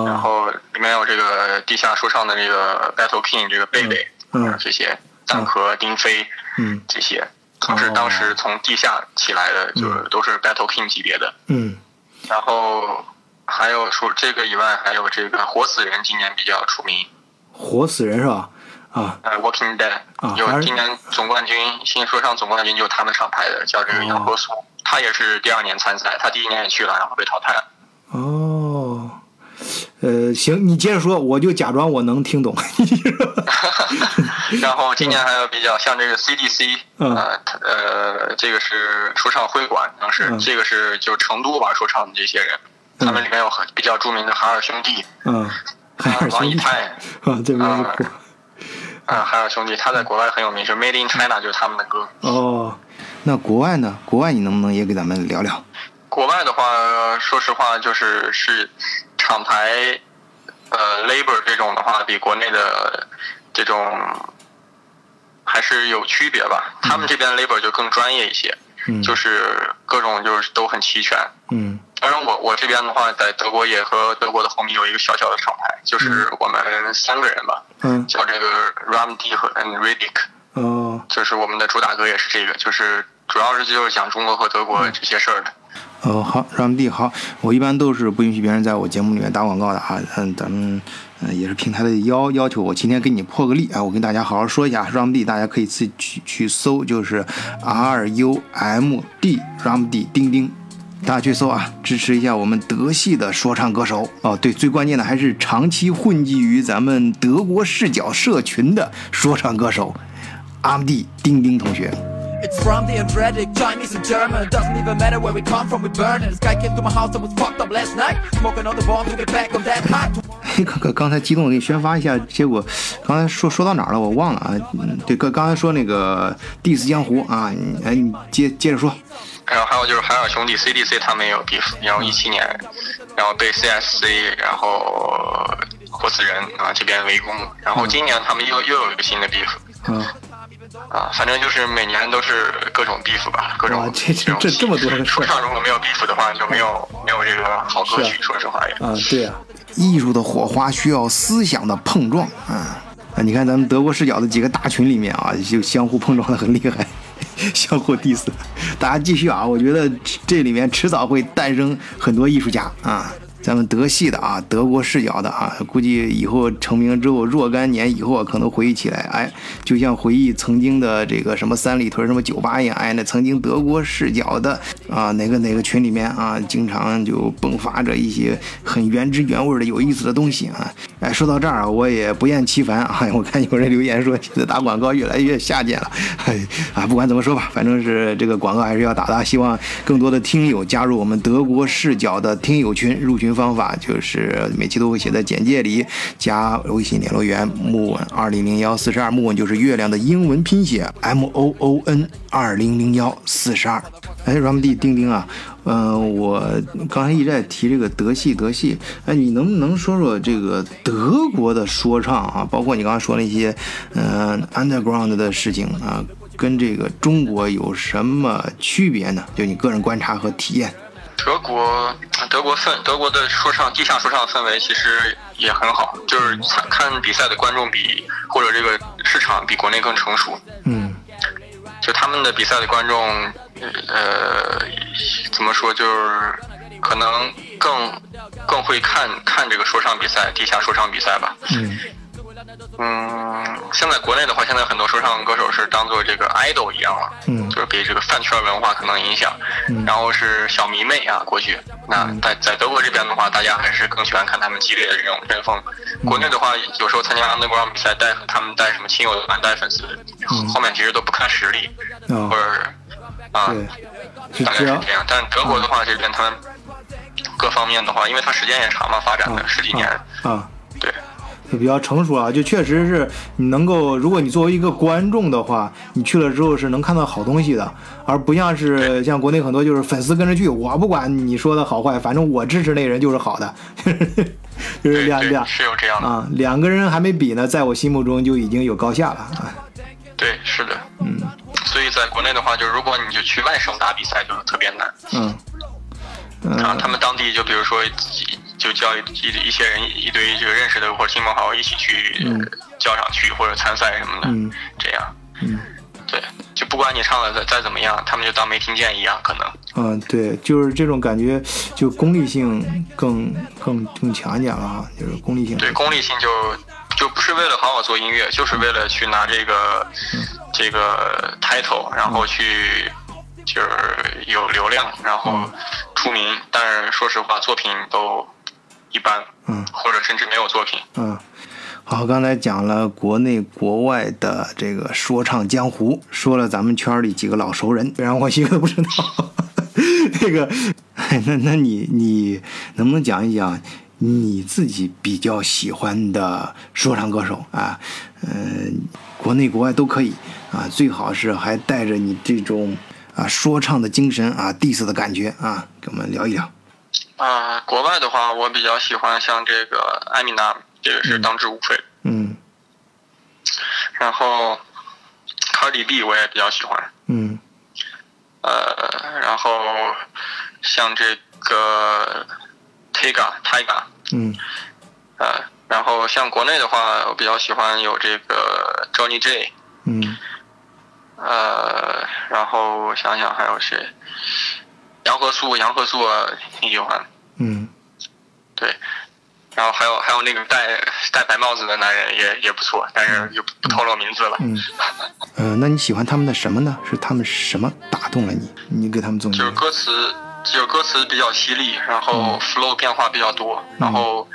S3: 然后里面有这个地下说唱的这个 Battle King 这个贝贝，嗯，这些蛋壳丁飞。嗯，这些都是当时从地下起来的，就是都是 Battle King 级别的。嗯，然后还有除这个以外，还有这个活死人今年比较出名。
S2: 活死人是吧？
S3: 啊，呃，Walking Dead 有今年总冠军，新说唱总冠军就是他们厂牌的，叫这个杨和苏，他也是第二年参赛，他第一年也去了，然后被淘汰了。
S2: 哦。呃，行，你接着说，我就假装我能听懂。*laughs* *laughs*
S3: 然后今年还有比较像这个 CDC，呃，呃，这个是说唱会馆，当时这个是就成都玩说唱的这些人，他们里面有很比较著名的海尔兄弟，嗯，
S2: 海尔
S3: 王以太，*laughs*
S2: 啊，这边
S3: 啊，海尔兄弟，他在国外很有名，是 Made in China，就是他们的歌。
S2: 哦，那国外呢？国外你能不能也给咱们聊聊？
S3: 国外的话，说实话就是是。厂牌，呃，labor 这种的话，比国内的这种还是有区别吧。他们这边 labor 就更专业一些，嗯就是各种就是都很齐全。嗯。当然，我我这边的话，在德国也和德国的 homie 有一个小小的厂牌，就是我们三个人吧。嗯。叫这个 Ram D 和 And Ridic。哦。就是我们的主打歌也是这个，就是主要是就是讲中国和德国这些事儿的。
S2: 哦，好，让弟好，我一般都是不允许别人在我节目里面打广告的啊，嗯，咱们嗯也是平台的要要求，我今天给你破个例啊，我跟大家好好说一下，，RMD 大家可以自己去去搜，就是 R U M D，RMD 钉钉，大家去搜啊，支持一下我们德系的说唱歌手。哦，对，最关键的还是长期混迹于咱们德国视角社群的说唱歌手。阿姆蒂钉钉同学。
S1: It's from the Andretic, Chinese and German. Doesn't even matter where we come from, we burn it. This guy came to my house and was fucked up last night. Smoking on the bomb to get back on that high.
S2: 嘿，刚刚刚才激动的给你宣发一下，结果刚才说说到哪儿了？我忘了啊。嗯，对，刚刚才说那个 diss 江湖啊，你哎，你接接着说。
S3: 然后还有就是海尔兄弟 CDC 他们也有 beef，然后一七年，然后被 CSC 然后活死人啊这边围攻，然后今年他们又又有一个新的 beef。
S2: 嗯，
S3: 啊，反正就是每年都是各种 beef 吧，各种
S2: 哇这这这这么多的
S3: 说唱如果没有 beef 的话，就没有没有这个好歌曲，说实话也。
S2: 啊，对啊，艺术的火花需要思想的碰撞啊。啊，你看咱们德国视角的几个大群里面啊，就相互碰撞的很厉害，*laughs* 相互 diss。大家继续啊，我觉得这里面迟早会诞生很多艺术家啊。咱们德系的啊，德国视角的啊，估计以后成名之后若干年以后可能回忆起来，哎，就像回忆曾经的这个什么三里屯什么酒吧一样，哎，那曾经德国视角的啊，哪个哪个群里面啊，经常就迸发着一些很原汁原味的有意思的东西啊。哎，说到这儿啊，我也不厌其烦啊，*laughs* 我看有人留言说现在打广告越来越下贱了，*laughs* 哎啊，不管怎么说吧，反正是这个广告还是要打的。希望更多的听友加入我们德国视角的听友群，入群方法就是每期都会写在简介里，加微信联络员木文二零零幺四十二，木文就是月亮的英文拼写 M O O N 二零零幺四十二。哎，Ram D 钉钉啊，嗯、我刚才一直在提这个德系德系，哎，你能不能说说这个德国的说唱啊，包括你刚刚说那些嗯、underground 的事情啊，跟这个中国有什么区别呢？就你个人观察和体验。
S3: 德国，德国氛，德国的说唱地下说唱氛围其实也很好，就是看看比赛的观众比或者这个市场比国内更成熟。
S2: 嗯
S3: 就他们的比赛的观众，呃，怎么说，就是可能更更会看看这个说唱比赛，地下说唱比赛吧。
S2: 嗯
S3: 嗯，现在国内的话，现在很多说唱歌手是当做这个 idol 一样了，
S2: 嗯
S3: 就是被这个饭圈文化可能影响，
S2: 嗯
S3: 然后是小迷妹啊过去。那在在德国这边的话，大家还是更喜欢看他们激烈的这种阵风。国内的话，有时候参加 underground 比赛带他们带什么亲友团带粉丝，后面其实都不看实力，
S2: 啊
S3: 或者啊，大概是这样。但德国的话，这边他们各方面的话，因为他时间也长嘛，发展的十几年，
S2: 啊。
S3: 对。
S2: 就比较成熟了，就确实是你能够，如果你作为一个观众的话，你去了之后是能看到好东西的，而不像是像国内很多就是粉丝跟着去，我不管你说的好坏，反正我支持那人就是好的，*laughs* 就是两两
S3: 是有这样的，
S2: 啊两个人还没比呢，在我心目中就已经有高下了啊，
S3: 对，是的。
S2: 嗯
S3: 所以在国内的话，就是如果你就去外省打比赛，就是特别难。
S2: 嗯嗯
S3: 然后他们当地就比如说就叫一一一些人一堆这个认识的或者亲朋好友一起去
S2: 嗯
S3: 叫上去或者参赛什么的，
S2: 嗯
S3: 这样。
S2: 嗯
S3: 对，就不管你唱的再再怎么样，他们就当没听见一样，可能。
S2: 嗯，对，就是这种感觉，就功利性更更更强一点了哈，就是功利性。
S3: 对，功利性就就不是为了好好做音乐，就是为了去拿这个、
S2: 嗯
S3: 这个 title，然后去就是有流量，然后
S2: 嗯
S3: 出名。但是说实话，作品都一般，
S2: 嗯
S3: 或者甚至没有作品。
S2: 嗯，好，刚才讲了国内国外的这个说唱江湖，说了咱们圈里几个老熟人，然后我一个都不知道。*laughs* 那个，*laughs* 那那你你能不能讲一讲你自己比较喜欢的说唱歌手啊？嗯、国内国外都可以啊，最好是还带着你这种啊说唱的精神啊，diss 的感觉啊，跟我们聊一聊。
S3: 啊、国外的话，我比较喜欢像这个艾米纳，这个是当之无愧。的。
S2: 嗯。
S3: 然后卡里 B 我也比较喜欢。
S2: 嗯。
S3: 呃，然后像这个 Tiga Tiga，
S2: 嗯。
S3: 呃，然后像国内的话，我比较喜欢有这个 Johnny J，
S2: 嗯。
S3: 呃，然后我想想还有谁，杨和素，杨和素挺喜欢。
S2: 嗯，
S3: 对。然后还有还有那个戴戴白帽子的男人也也不错，但是就不透露名字了。
S2: 嗯，*laughs* 呃，那你喜欢他们的什么呢？是他们什么打动了你？你给他们总结。
S3: 就是歌词，就是歌词比较犀利，然后 flow 变化比较多，然后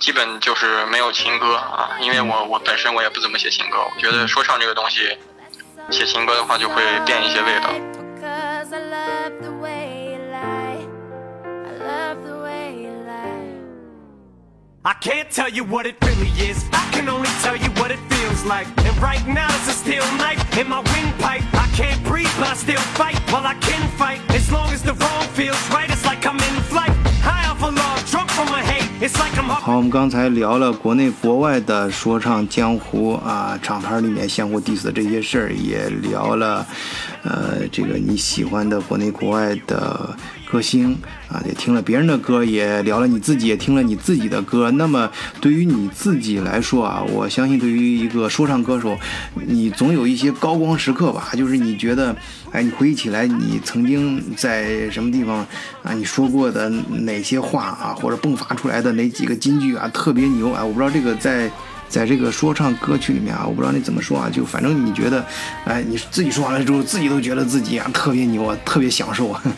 S3: 基本就是没有情歌啊。因为我我本身我也不怎么写情歌，我觉得说唱这个东西，写情歌的话就会变一些味道。I can't tell you what it really is. I can only tell you what it feels like. And right now it's a steel knife in my windpipe. I can't breathe, but I still fight. While I can fight, as long as the wrong feels right, it's like I'm in flight. High off of love, drunk from my hate. It's like I'm 好，我们刚才聊了国内国外的说唱江湖啊，厂牌里面相互 diss 的这些事儿，也聊了，呃，这个你喜欢的国内国外的歌星啊，也听了别人的歌，也聊了你自己，也听了你自己的歌。那么对于你自己来说啊，我相信对于一个说唱歌手，你总有一些高光时刻吧？就是你觉得，哎，你回忆起来你曾经在什么地方啊，你说过的哪些话啊，或者迸发出来的哪几个金句啊，特别牛啊！我不知道这个在。在这个说唱歌曲里面啊，我不知道你怎么说啊，就反正你觉得，哎，你自己说完了之后，自己都觉得自己啊特别牛啊，特别享受啊。嗯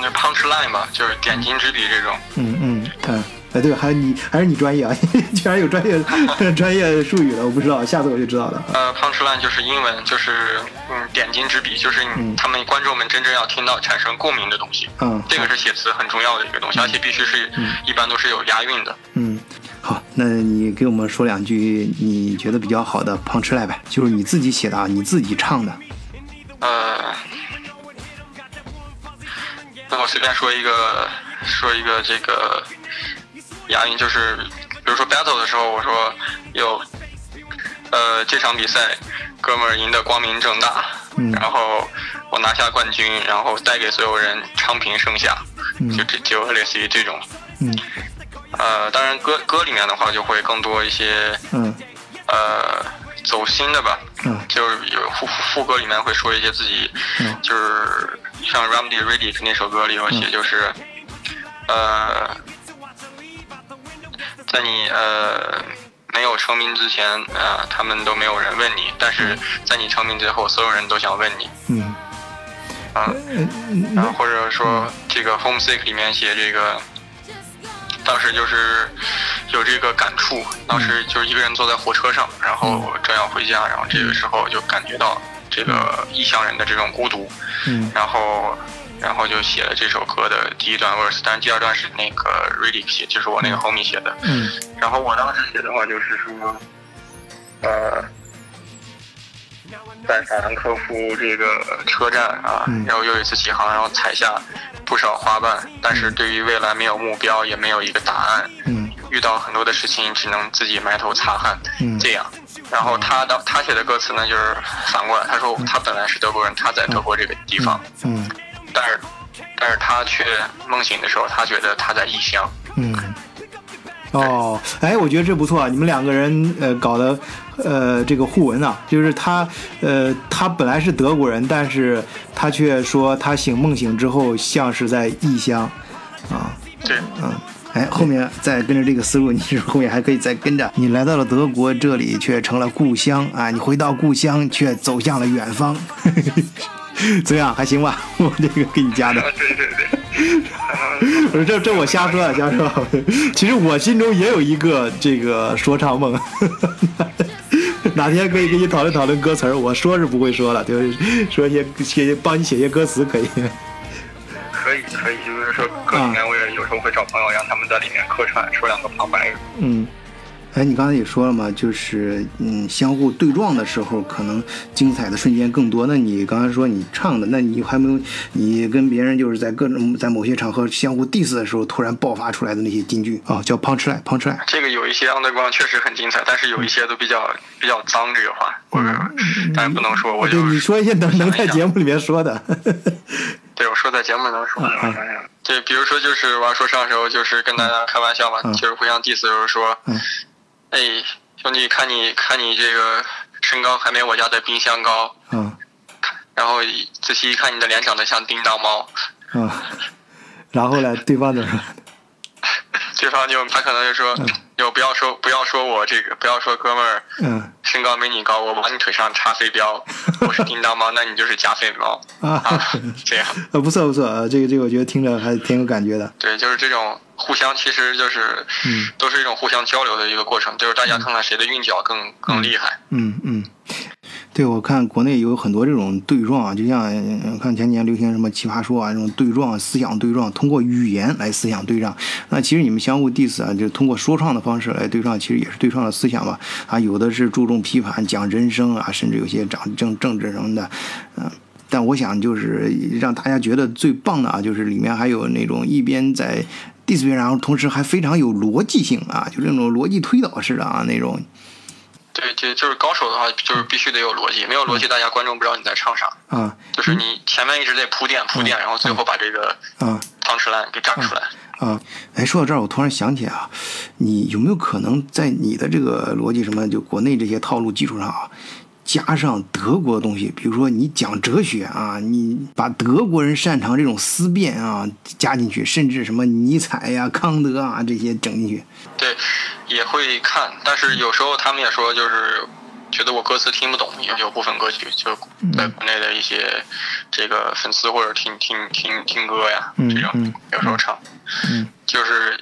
S3: 那，punch line 吧，就是点睛之笔这种。嗯嗯，对。哎，对，还有你还是你专业啊，居然有专业专业术语了，我不知道，下次我就知道了。呃，punch line 就是英文，就是嗯点睛之笔，就是你他们观众们真正要听到产生共鸣的东西。嗯，这个是写词很重要的一个东西，而且必须是一般都是有押韵的。嗯。好，那你给我们说两句你觉得比较好的胖吃来呗，就是你自己写的啊，你自己唱的。呃，那我随便说一个，说一个这个押韵，就是比如说 battle 的时候，我说有，呃，这场比赛哥们儿赢得光明正大，然后我拿下冠军，然后带给所有人昌平盛夏，就这就类似于这种。嗯。呃，当然歌歌里面的话就会更多一些，嗯，呃，走心的吧，嗯，就是有副副歌里面会说一些自己，嗯，就是像 Ramdy Ready 那首歌里有写，就是，呃，在你呃没有成名之前，啊，他们都没有人问你，但是在你成名之后，所有人都想问你，嗯，啊，然后或者说这个 Homesick 里面写这个。当时就是有这个感触，当时就是一个人坐在火车上，然后正要回家，然后这个时候就感觉到这个异乡人的这种孤独，嗯，然后然后就写了这首歌的第一段 verse，但第二段是那个 Riddick 写，就是我那个 homie 写的，嗯，然后我当时写的话就是说，呃，在法兰克福这个车站啊，然后又一次起航，然后踩下。不少花瓣，但是对于未来没有目标，也没有一个答案。嗯，遇到很多的事情，只能自己埋头擦汗。嗯，这样。然后他的他写的歌词呢，就是反过来，他说他本来是德国人，他在德国这个地方。嗯，但是，但是他却梦醒的时候，他觉得他在异乡。嗯。哦，哎，我觉得这不错啊！你们两个人呃搞的，呃，这个互文啊，就是他，呃，他本来是德国人，但是他却说他醒梦醒之后像是在异乡，啊，对，嗯，哎，后面再跟着这个思路，你后面还可以再跟着，你来到了德国这里却成了故乡啊，你回到故乡却走向了远方，*laughs* 怎么样？还行吧？*laughs* 我这个给你加的。对对对。*laughs* 不是这这我瞎说啊，瞎说。其实我心中也有一个这个说唱梦，哪天可以跟你讨论讨论歌词儿。我说是不会说了，就是说一些写帮你写些歌词可以。可以可以，就是说歌里面我也有时候会找朋友，让他们在里面客串，说两个旁白。嗯。哎，你刚才也说了嘛，就是嗯，相互对撞的时候，可能精彩的瞬间更多。那你刚才说你唱的，那你还没有你跟别人就是在各种在某些场合相互 diss 的时候，突然爆发出来的那些金句啊，叫 punch line，punch line。这个有一些 underground 确实很精彩，但是有一些都比较比较脏，这个话，或者但不能说。我就你说一些能能在节目里面说的。*laughs* 对，我说在节目能说。对，比如说就是玩说唱的时候，就是跟大家开玩笑嘛，就是互相 diss 的时候说。哎，兄弟，看你看你这个身高还没我家的冰箱高，嗯，然后仔细一看，你的脸长得像叮当猫，
S2: 嗯，然后呢，对方怎么说？*laughs*
S3: 对方就他可能就说，就不要说不要说我这个，不要说哥们儿，
S2: 嗯
S3: 身高没你高，我往你腿上插飞镖，*laughs* 我是叮当猫，那你就是加菲猫
S2: 啊
S3: 啊，这样。*laughs*
S2: 呃，不错不错，呃，这个这个我觉得听着还挺有感觉的。
S3: 对，就是这种互相，其实就是，
S2: 嗯
S3: 都是一种互相交流的一个过程，就是大家看看谁的韵脚更更厉害。
S2: 嗯嗯，对，我看国内有很多这种对撞啊，就像呃看前年流行什么奇葩说啊，这种对撞、思想对撞，通过语言来思想对撞。那其实你们相互 diss 啊，就通过说唱的方式来对撞，其实也是对撞的思想吧。啊，有的是注重批判，讲人生啊，甚至有些讲政政治什么的，嗯、但我想就是让大家觉得最棒的啊，就是里面还有那种一边在 diss 别人，然后同时还非常有逻辑性啊，就这种逻辑推导式的啊那种
S3: 对，就就是高手的话，就是必须得有逻辑，没有逻辑，大家观众不知道你在唱啥。
S2: 啊
S3: 就是你前面一直在铺垫铺垫，然后最后把这个
S2: 啊。
S3: 汤吃烂给炸出来。
S2: 啊，哎，说到这儿，我突然想起啊，你有没有可能在你的这个逻辑什么，就国内这些套路基础上啊，加上德国的东西？比如说你讲哲学啊，你把德国人擅长这种思辨啊加进去，甚至什么尼采呀、康德啊这些整进去。
S3: 对，也会看，但是有时候他们也说就是。觉得我歌词听不懂，有有部分歌曲就在国内的一些这个粉丝或者听听听听歌呀，
S2: 嗯
S3: 这种
S2: 嗯
S3: 有时候唱，
S2: 嗯
S3: 就是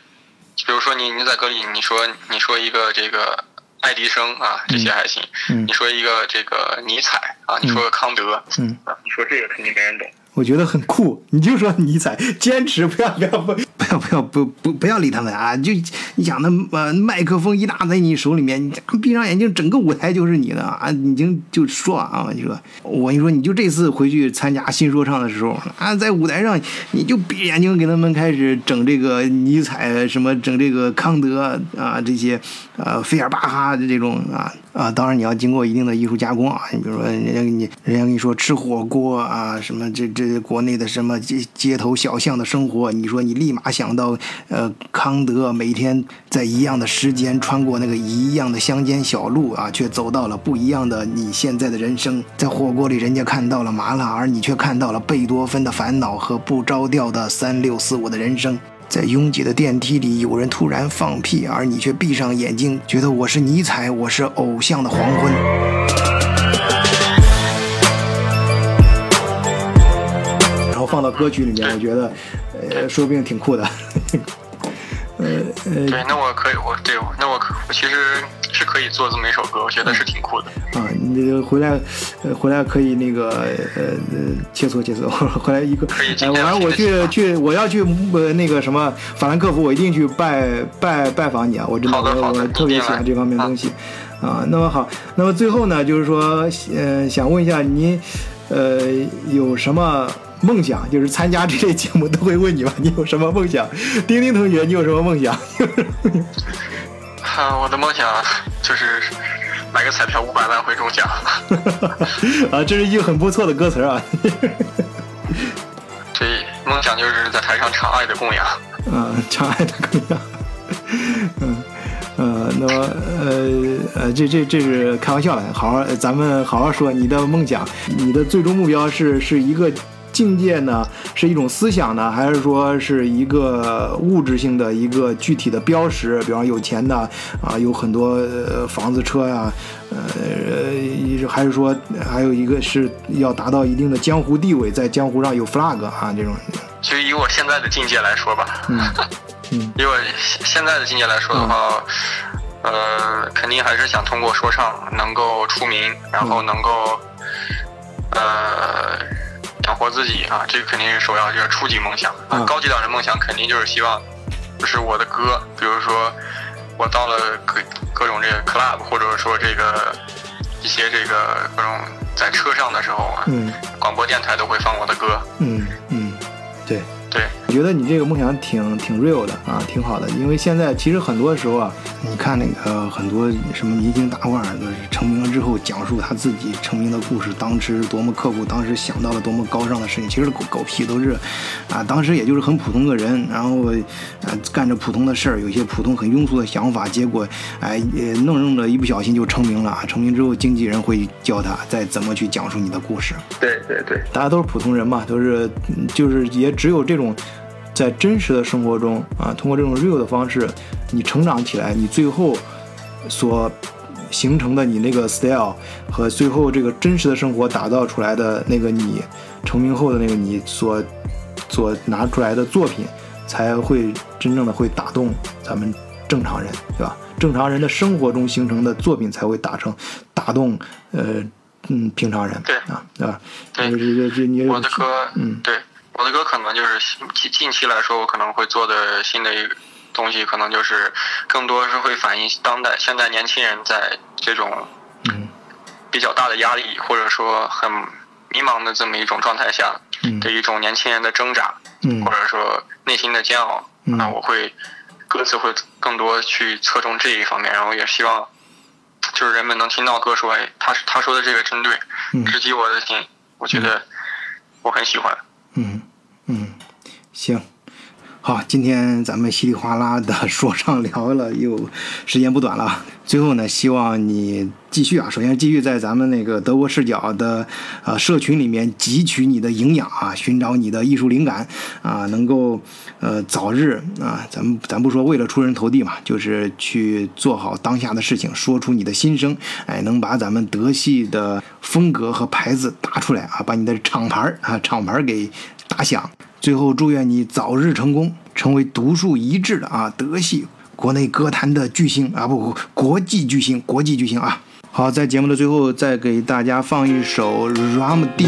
S3: 比如说你你在歌里你说你说一个这个爱迪生啊这些还行，
S2: 嗯。
S3: 你说一个这个尼采啊，你说个康德，
S2: 嗯。
S3: 啊，你说这个肯定没人懂。
S2: 我觉得很酷，你就说尼采，坚持不要不要不不要不要不不不要理他们啊！就你想那呃麦克风一拿在你手里面，你闭上眼睛，整个舞台就是你的啊！你就就说啊，你说我跟你说，你就这次回去参加新说唱的时候啊，在舞台上你就闭着眼睛给他们开始整这个尼采什么，整这个康德啊这些呃费尔巴哈的这种啊啊，当然你要经过一定的艺术加工啊，你比如说人家给你人家跟你说吃火锅啊什么这这国内的什么街街头小巷的生活，你说你立马他想到呃康德每天在一样的时间穿过那个一样的乡间小路啊，却走到了不一样的你现在的人生。在火锅里，人家看到了麻辣，而你却看到了贝多芬的烦恼和不着调的三六四五的人生。在拥挤的电梯里，有人突然放屁，而你却闭上眼睛，觉得我是尼采，我是偶像的黄昏。然后放到歌曲里面，我觉得，呃，说不定挺酷的。呃呃
S3: 对，那我可以，我对，那我可我其实是可以做这么一首歌，我觉得是挺酷的。
S2: 啊，你回来，呃，回来可以那个呃呃切磋切磋，*laughs* 回来一个，
S3: 可以
S2: 哎，
S3: 今天有
S2: 我我去去，我要去呃那个什么法兰克福，我一定去拜拜拜访你啊！我真的我我特别喜欢这方面的东西啊。那么好，那么最后呢，就是说，呃，想问一下您，呃，有什么？梦想就是参加这类节目都会问你吧，你有什么梦想？丁丁同学，你有什么梦想？
S3: 啊，我的梦想就是买个彩票五百万会中奖。
S2: 啊，这是一句很不错的歌词啊。*laughs*
S3: 对，梦想就是在台上唱《爱的供养》。
S2: 啊，唱爱的供养，嗯，呃，那么呃呃，这这这是开玩笑的，好好，咱们好好说你的梦想，你的最终目标是是一个境界呢，是一种思想呢，还是说是一个物质性的一个具体的标识？比方有钱的啊，有很多、呃、房子车呀、呃，还是说还有一个是要达到一定的江湖地位，在江湖上有 flag 啊这种，
S3: 其实以我现在的境界来说吧，
S2: 嗯嗯 *laughs*
S3: 以我现现在的境界来说的话，呃，肯定还是想通过说唱能够出名，然后能够呃养活自己啊，这个肯定是首要，这是初级梦想。
S2: 啊
S3: 高级点的梦想肯定就是希望，就是我的歌，比如说我到了各各种这个 club，或者说这个一些这个各种在车上的时候啊，
S2: 嗯
S3: 广播电台都会放我的歌。
S2: 嗯觉得你这个梦想挺挺 real 的啊，挺好的。因为现在其实很多时候啊，你看那个很多什么明星大腕都是成名了之后讲述他自己成名的故事，当时多么刻苦，当时想到了多么高尚的事情，其实狗狗屁都是啊，当时也就是很普通的人，然后啊干着普通的事儿，有些普通很庸俗的想法，结果哎弄弄的一不小心就成名了。成名之后，经纪人会教他再怎么去讲述你的故事。
S3: 对对对，
S2: 大家都是普通人嘛，都是就是也只有这种。在真实的生活中啊，通过这种 real 的方式，你成长起来，你最后所形成的你那个 style 和最后这个真实的生活打造出来的那个你成名后的那个你所所拿出来的作品，才会真正的会打动咱们正常人，对吧？正常人的生活中形成的作品才会打成打动呃嗯平常人，
S3: 对
S2: 啊，对吧？
S3: 对，
S2: 这这你
S3: 我的歌，
S2: 嗯，
S3: 对。我的歌可能就是近近期来说，我可能会做的新的一个东西，可能就是更多是会反映当代现在年轻人在这种比较大的压力或者说很迷茫的这么一种状态下的一种年轻人的挣扎，或者说内心的煎熬。那我会歌词会更多去侧重这一方面，然后也希望就是人们能听到歌说，哎，他他说的这个真对，直击我的心。我觉得我很喜欢。
S2: 嗯嗯，行，好，今天咱们稀里哗啦的说上聊了，又时间不短了。最后呢，希望你继续啊，首先继续在咱们那个德国视角的呃社群里面汲取你的营养啊，寻找你的艺术灵感啊，能够呃早日啊，咱们咱不说为了出人头地嘛，就是去做好当下的事情，说出你的心声，哎，能把咱们德系的风格和牌子打出来啊，把你的厂牌啊厂牌给打响。最后祝愿你早日成功，成为独树一帜的啊德系。国内歌坛的巨星啊，不不，国际巨星，国际巨星啊！好，在节目的最后，再给大家放一首 Ram D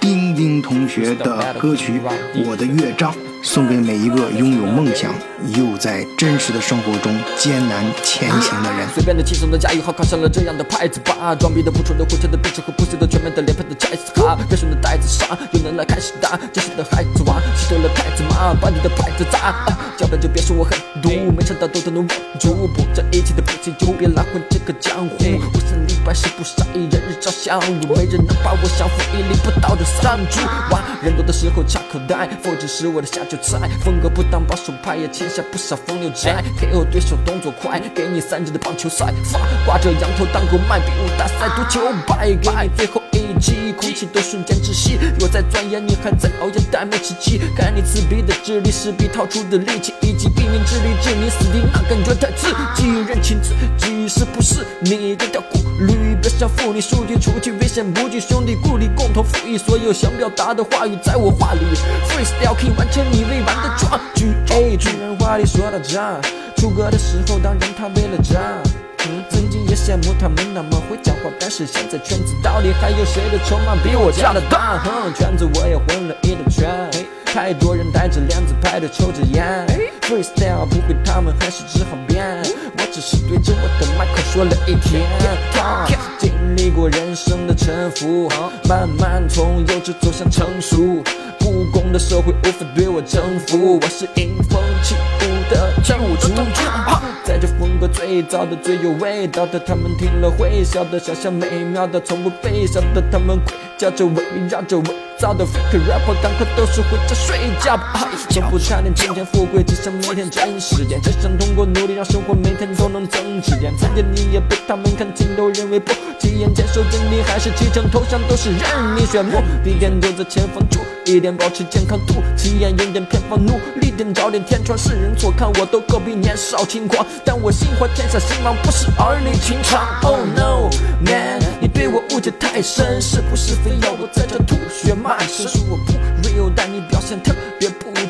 S2: 丁丁同学的歌曲《我的乐章》。送给每一个拥有梦想又在真实的生活中艰难前行的人。
S5: 随便的、轻松的驾驭好，考上了这样的牌子吧。装逼的、不蠢的、胡扯的、变质和不屑的、全面的、脸盆的拆死卡。别顺的袋子上，有能耐开始打。真实的孩子娃，吸收了太子马，把你的牌子砸。脚本就别说我狠毒，没想到都能稳住。不在一起的不行，就别来混这个江湖。我是李白是不杀一人日照相如，没人能把我降服，屹立不倒的三柱。哇，人多的时候插口袋，否则是我的下。风格不当保守派，也签下不少风流债。KO 对手动作快，给你三级的棒球赛。发挂着羊头当狗卖，比武大赛赌球败，给你最后一击，空气都瞬间窒息。我在钻研，你还在熬夜待没吃鸡。看你刺鼻的智力，势必掏出的力气，以及拼命之力置你死地，那感觉太刺激。认清自己是不是你的条顾虑？别想负你数据出去危险不惧，兄弟故里共同富裕，所有想表达的话语在我话里。Freestyle 可以完成你。未完的壮举，哎，巨人话里说到这，出歌的时候当然他为了这，曾经也羡慕他们那么会讲话，但是现在圈子到底还有谁的筹码比我家的大？哼，圈子我也混了一大圈，太多人带着链子排队抽着烟，freestyle 不会，他们还是只好编，我只是对着我的麦克说了一天，经历过人生的沉浮，慢慢从幼稚走向成熟。不公的社会无法对我征服，我是迎风起舞的跳舞主角。在这风格最早的、最有味道的，他们听了会笑的，想象美妙的，从不被笑的，他们鬼叫着围绕着伪。造的 fake rapper，赶快都是回家睡觉吧。从不贪恋金钱富贵，只想每天真实点，只想通过努力让生活每天都能增值点。曾经你也被他们看清，都认为不起眼，接受真理还是启程投降，都是任你选。目地点就在前方，一点保持健康度，起眼有点偏方，努力点找点天窗。世人错看我都隔壁年少轻狂，但我心怀天下兴亡，不是儿女情长。Oh no man，你对我误解太深，是不是非要我在这吐血？骂声说我不 real，但你表现特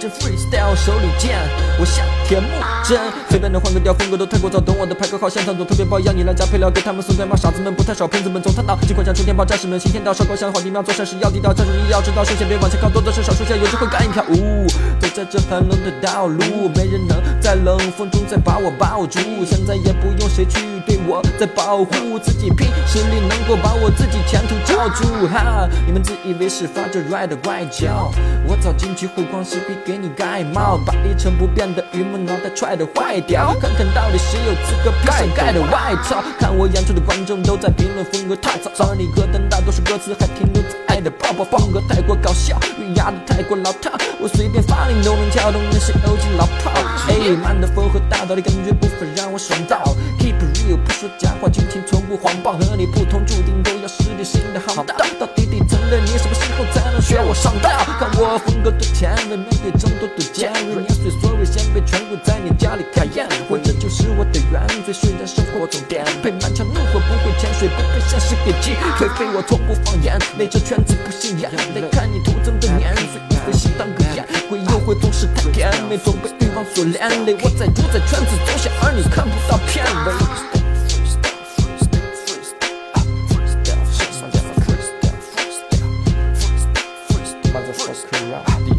S5: Freestyle 手里剑，我下铁木。真。随便的换个调，风格都太过早，等我的派克号像场总特别爆一样，你来加配料给他们送点吗？傻子们不太少，喷子们总探讨，尽管像冲天炮，战士们行天道，烧高香好地庙，做善事要地道，战术一要知道，首先别往前靠，多的是少数下有机会干一票。呜，走在这寒冷的道路，没人能在冷风中再把我抱住，现在也不用谁去我在保护，自己拼实力能够把我自己前途罩住。哈，你们自以为是发着 r 的怪叫，我早进去护光石壁给你盖帽，把一成不变的榆木脑袋踹得坏掉，看看到底谁有资格披上盖的外套。看我演出的观众都在评论风格太糙，而你歌单大多数歌词还停留在爱的泡泡，风格太过搞笑，韵压的太过老套，我随便发令都能撬动那些 OG 老炮。哎，慢的风和大道理感觉不分，让我爽到。Keep real，不说假话，剧情从不谎报，和你不同，注定都要失去新的航道。到底底层的你，什么时候才能学我上道？看我风格多前卫，面对争夺多尖锐，碾碎所有先辈，全部在你家里开宴会，是我的原罪。虽然生活中颠沛，满腔怒火不会潜水，不被现实给击颓废。我从不放眼，内这圈子不信眼泪，看你徒增的年岁，一回心当个烟灰，诱惑总是太甜美，总被欲望所连累。我在主宰圈子走向，而你看不到片尾。Fuck you,